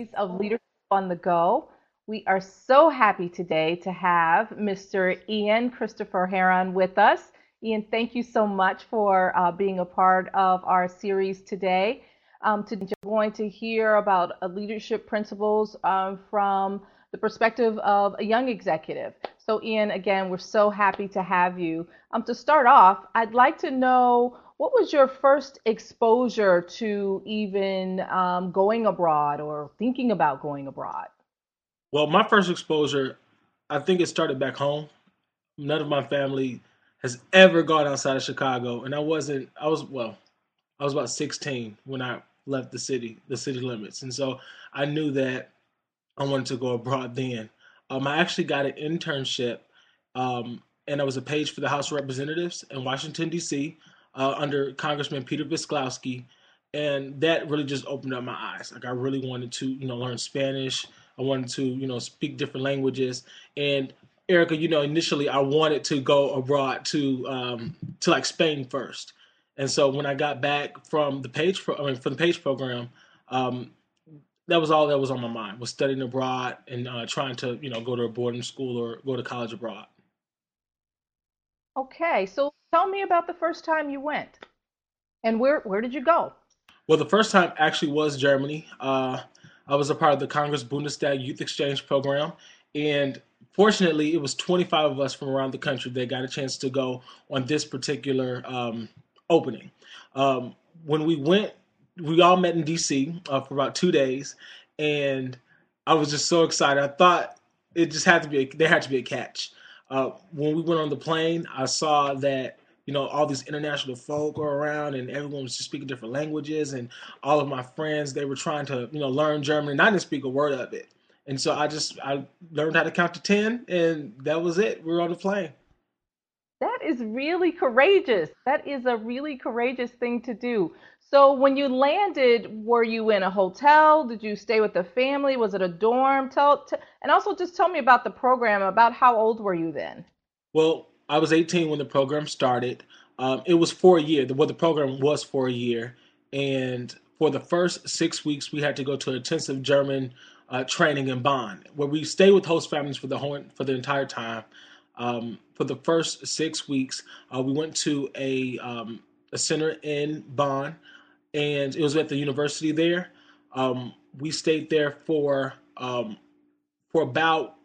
series of Leadership on the Go. We are so happy today to have Mr. Ian Christopher Heron with us. Ian, thank you so much for uh, being a part of our series today. Um, today, we're going to hear about uh, leadership principles um, from the perspective of a young executive. So, Ian, again, we're so happy to have you. Um, to start off, I'd like to know what was your first exposure to even um, going abroad or thinking about going abroad? Well, my first exposure, I think it started back home. None of my family has ever gone outside of Chicago, and I wasn't. I was well, I was about 16 when I left the city, the city limits, and so I knew that I wanted to go abroad. Then, um, I actually got an internship, um, and I was a page for the House of Representatives in Washington D.C. Uh, under Congressman Peter Visclosky, and that really just opened up my eyes. Like I really wanted to, you know, learn Spanish I wanted to, you know, speak different languages. And Erica, you know, initially I wanted to go abroad to um, to like Spain first. And so when I got back from the page, pro- I mean, from the page program, um, that was all that was on my mind was studying abroad and uh, trying to, you know, go to a boarding school or go to college abroad. Okay, so tell me about the first time you went, and where where did you go? Well, the first time actually was Germany. Uh, I was a part of the Congress Bundestag Youth Exchange Program, and fortunately, it was 25 of us from around the country that got a chance to go on this particular um, opening. Um, when we went, we all met in DC uh, for about two days, and I was just so excited. I thought it just had to be a, there had to be a catch. Uh, when we went on the plane, I saw that you know, all these international folk were around and everyone was just speaking different languages. And all of my friends, they were trying to, you know, learn German and I didn't speak a word of it. And so I just, I learned how to count to 10 and that was it. We were on the plane. That is really courageous. That is a really courageous thing to do. So when you landed, were you in a hotel? Did you stay with a family? Was it a dorm? Tell, t- and also just tell me about the program. About how old were you then? Well, I was 18 when the program started. Um, it was for a year. The, well, the program was for a year, and for the first six weeks, we had to go to intensive German uh, training in Bonn, where we stay with host families for the whole for the entire time. Um, for the first six weeks, uh, we went to a um, a center in Bonn, and it was at the university there. Um, we stayed there for um, for about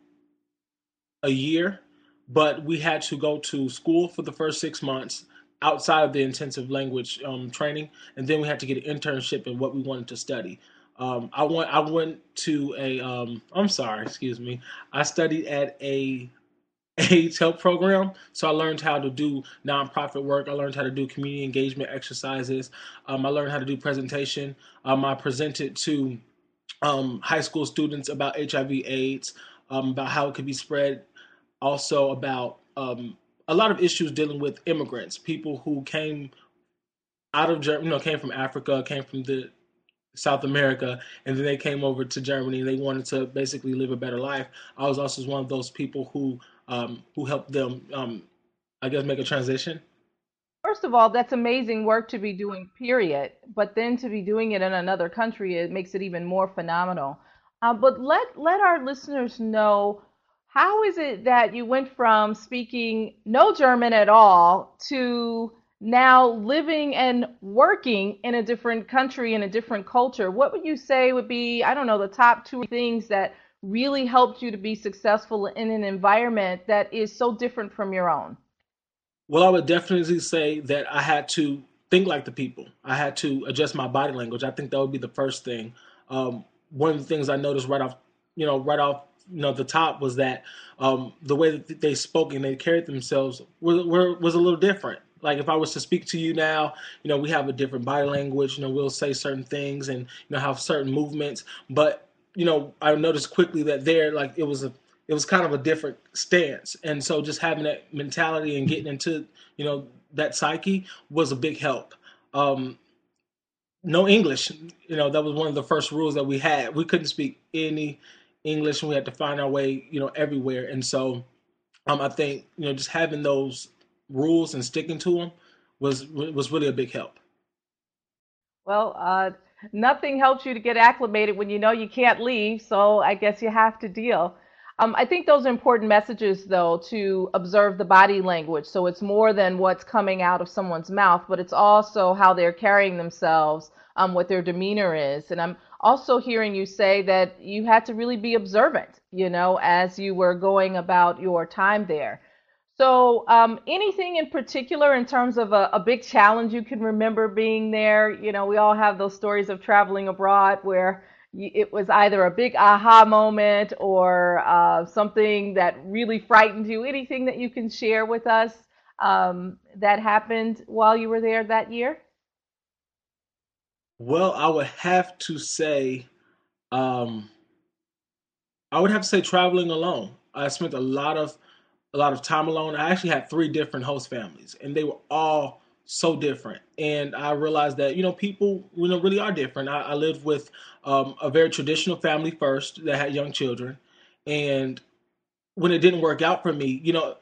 a year but we had to go to school for the first six months outside of the intensive language um, training, and then we had to get an internship in what we wanted to study. Um, I went. I went to a. am um, sorry, excuse me. I studied at a AIDS help program, so I learned how to do nonprofit work. I learned how to do community engagement exercises. Um, I learned how to do presentation. Um, I presented to high school students about HIV/AIDS, about how it could be spread also about um, a lot of issues dealing with immigrants, people who came out of Germany, you know, came from Africa, came from the South America, and then they came over to Germany. They wanted to basically live a better life. I was also one of those people who um, who helped them, um, I guess, make a transition. First of all, that's amazing work to be doing, period. But then to be doing it in another country, it makes it even more phenomenal. Uh, but let let our listeners know how is it that you went from speaking no German at all to now living and working in a different country in a different culture? What would you say would be, I don't know, the top two things that really helped you to be successful in an environment that is so different from your own? Well, I would definitely say that I had to think like the people. I had to adjust my body language. I think that would be the first thing. Um, one of the things I noticed right off, you know, right off you know the top was that um, the way that they spoke and they carried themselves was, were, was a little different. Like if I was to speak to you now, you know, we have a different body language. You know, we'll say certain things and you know have certain movements. But you know, I noticed quickly that there, like it was a, it was kind of a different stance. And so just having that mentality and getting into you know that psyche was a big help. Um, no English, you know, that was one of the first rules that we had. We couldn't speak any English and we had to find our way, you know, everywhere. And so um, I think, you know, just having those rules and sticking to them was was really a big help. Well, uh, nothing helps you to get acclimated when you know you can't leave. So I guess you have to deal. Um, I think those are important messages, though, to observe the body language. So it's more than what's coming out of someone's mouth, but it's also how they're carrying themselves, um, what their demeanor is. And I'm also hearing you say that you had to really be observant, you know, as you were going about your time there. So, um, anything in particular in terms of a, a, big challenge you can remember being there? You know, we all have those stories of traveling abroad where it was either a big aha moment or uh, something that really frightened you. Anything that you can share with us um, that happened while you were there that year? Well, I would have to say, um, I would have to say traveling alone. I spent a lot of a lot of time alone. I actually had three different host families, and they were all so different. And I realized that you know people you know really are different. I, I lived with um, a very traditional family first that had young children, and when it didn't work out for me, you know,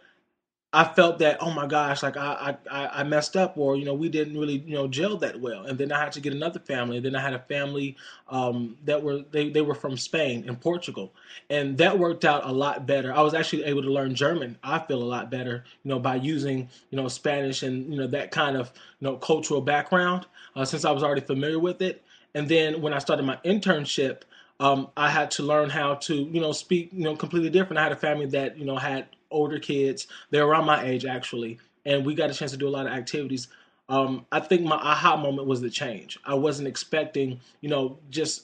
I felt that oh my gosh, like I, I I messed up, or you know we didn't really you know gel that well, and then I had to get another family. And then I had a family um, that were they they were from Spain and Portugal, and that worked out a lot better. I was actually able to learn German. I feel a lot better, you know, by using you know Spanish and you know that kind of you know cultural background uh, since I was already familiar with it. And then when I started my internship, um, I had to learn how to you know speak you know completely different. I had a family that you know had older kids. They're around my age actually, and we got a chance to do a lot of activities. Um, I think my aha moment was the change. I wasn't expecting, you know, just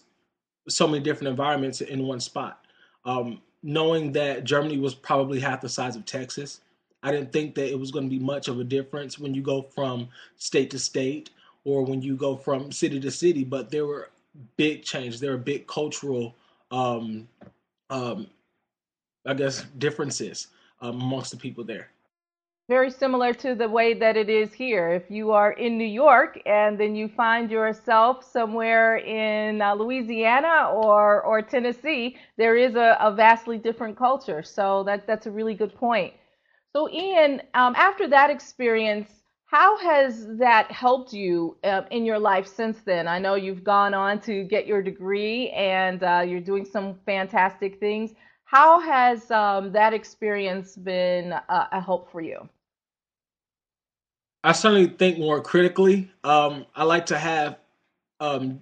so many different environments in one spot. Um, knowing that Germany was probably half the size of Texas, I didn't think that it was going to be much of a difference when you go from state to state or when you go from city to city. But there were big changes. There were big cultural, um, um, I guess, differences amongst the people there. Very similar to the way that it is here. If you are in New York and then you find yourself somewhere in uh, Louisiana or, or Tennessee, there is a, a, vastly different culture. So that, that's a really good point. So, Ian, um, after that experience, how has that helped you uh, in your life since then? I know you've gone on to get your degree and uh, you're doing some fantastic things. How has um, that experience been a, a, help for you? I certainly think more critically. Um, I like to have um,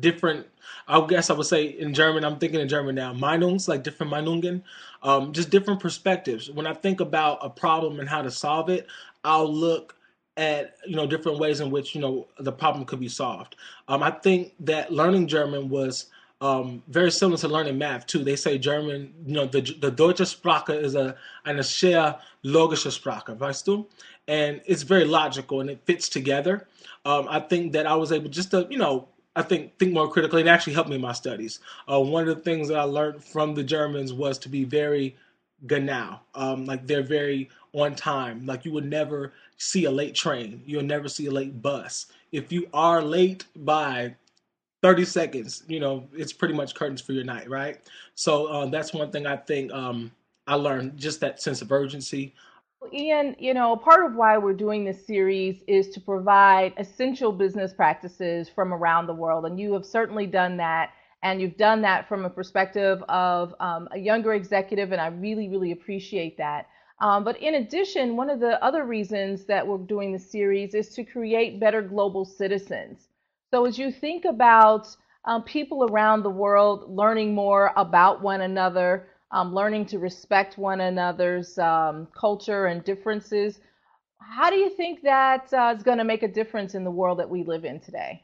different. I guess I would say in German. I'm thinking in German now. Meinungs, like different Meinungen, um, just different perspectives. When I think about a problem and how to solve it, I'll look at you know different ways in which you know the problem could be solved. Um, I think that learning German was um, very similar to learning math too. They say German, you know, the the deutsche Sprache is a eine sehr logische Sprache, weißt du? And it's very logical and it fits together. Um, I think that I was able just to, you know, I think think more critically and actually helped me in my studies. Uh, one of the things that I learned from the Germans was to be very genau. Um, like they're very on time. Like you would never see a late train. You'll never see a late bus. If you are late by 30 seconds, you know, it's pretty much curtains for your night, right? So uh, that's one thing I think um, I learned just that sense of urgency. Ian, you know, part of why we're doing this series is to provide essential business practices from around the world. And you have certainly done that. And you've done that from a perspective of um, a younger executive. And I really, really appreciate that. Um, but in addition, one of the other reasons that we're doing this series is to create better global citizens. So as you think about um, people around the world learning more about one another, um, learning to respect one another's um, culture and differences, how do you think that uh, is going to make a difference in the world that we live in today?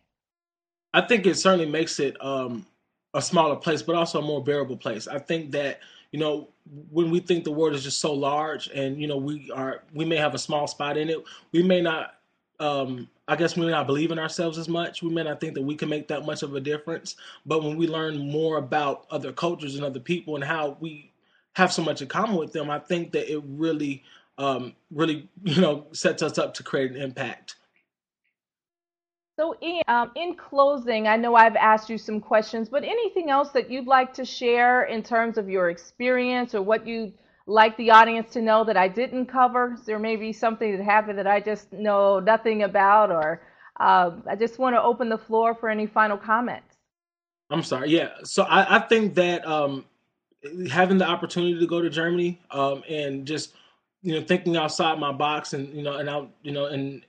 I think it certainly makes it um, a smaller place, but also a more bearable place. I think that you know when we think the world is just so large, and you know we are we may have a small spot in it, we may not um, I guess we may not believe in ourselves as much. We may not think that we can make that much of a difference. But when we learn more about other cultures and other people and how we have so much in common with them, I think that it really, um, really, you know, sets us up to create an impact. So, Ian, um, in closing, I know I've asked you some questions, but anything else that you'd like to share in terms of your experience or what you like the audience to know that I didn't cover? There may be something that happened that I just know nothing about, or uh, I just want to open the floor for any final comments. I'm sorry. Yeah. So I, I think that um, having the opportunity to go to Germany um, and just you know thinking outside my box and you know and out you know and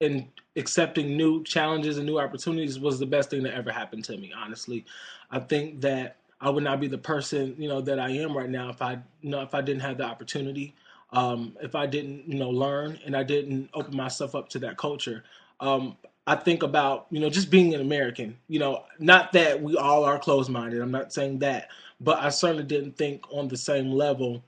and accepting new challenges and new opportunities was the best thing that ever happened to me. Honestly, I think that I would not be the person you know that I am right now if I you know if I didn't have the opportunity, um, if I didn't you know learn and I didn't open myself up to that culture. Um, I think about you know just being an American. You know, not that we all are closed minded. I'm not saying that, but I certainly didn't think on the same level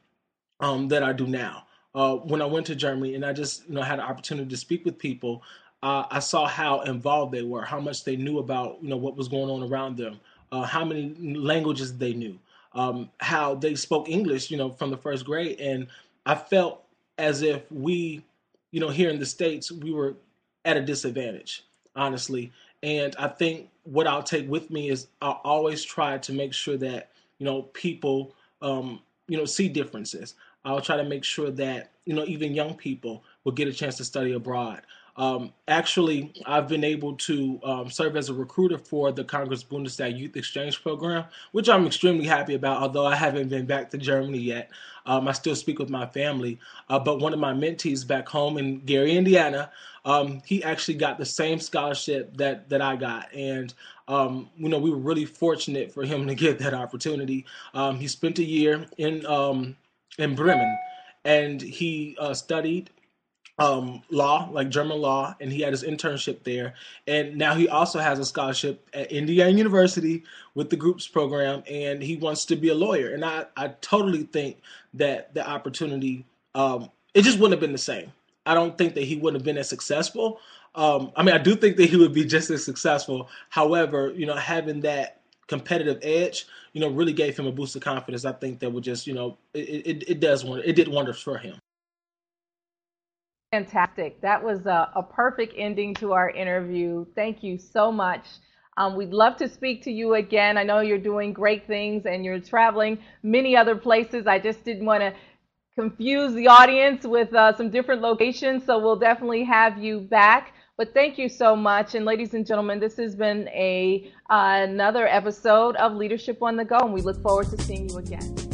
um, that I do now. Uh, when I went to Germany and I just you know had an opportunity to speak with people, uh, I saw how involved they were, how much they knew about you know what was going on around them, uh, how many languages they knew, um, how they spoke English, you know, from the first grade, and I felt as if we, you know, here in the states, we were at a disadvantage, honestly. And I think what I'll take with me is I'll always try to make sure that you know people, um, you know, see differences. I'll try to make sure that you know even young people will get a chance to study abroad. Um, actually, I've been able to um, serve as a recruiter for the Congress Bundestag Youth Exchange Program, which I'm extremely happy about. Although I haven't been back to Germany yet, um, I still speak with my family. Uh, but one of my mentees back home in Gary, Indiana, um, he actually got the same scholarship that that I got, and um, you know we were really fortunate for him to get that opportunity. Um, he spent a year in in Bremen, and he uh, studied um, law, like German law, and he had his internship there. And now he also has a scholarship at Indiana University with the groups program, and he wants to be a lawyer. And I, I totally think that the opportunity, um, it just wouldn't have been the same. I don't think that he wouldn't have been as successful. Um, I mean, I do think that he would be just as successful. However, you know, having that competitive edge, you know, really gave him a boost of confidence. I think that would just, you know, it, it, it does it did wonders for him. Fantastic. That was a, a, perfect ending to our interview. Thank you so much. Um, we'd love to speak to you again. I know you're doing great things and you're traveling many other places. I just didn't want to confuse the audience with uh, some different locations, so we'll definitely have you back. But thank you so much. And ladies and gentlemen, this has been a uh, another episode of Leadership on the Go, and we look forward to seeing you again.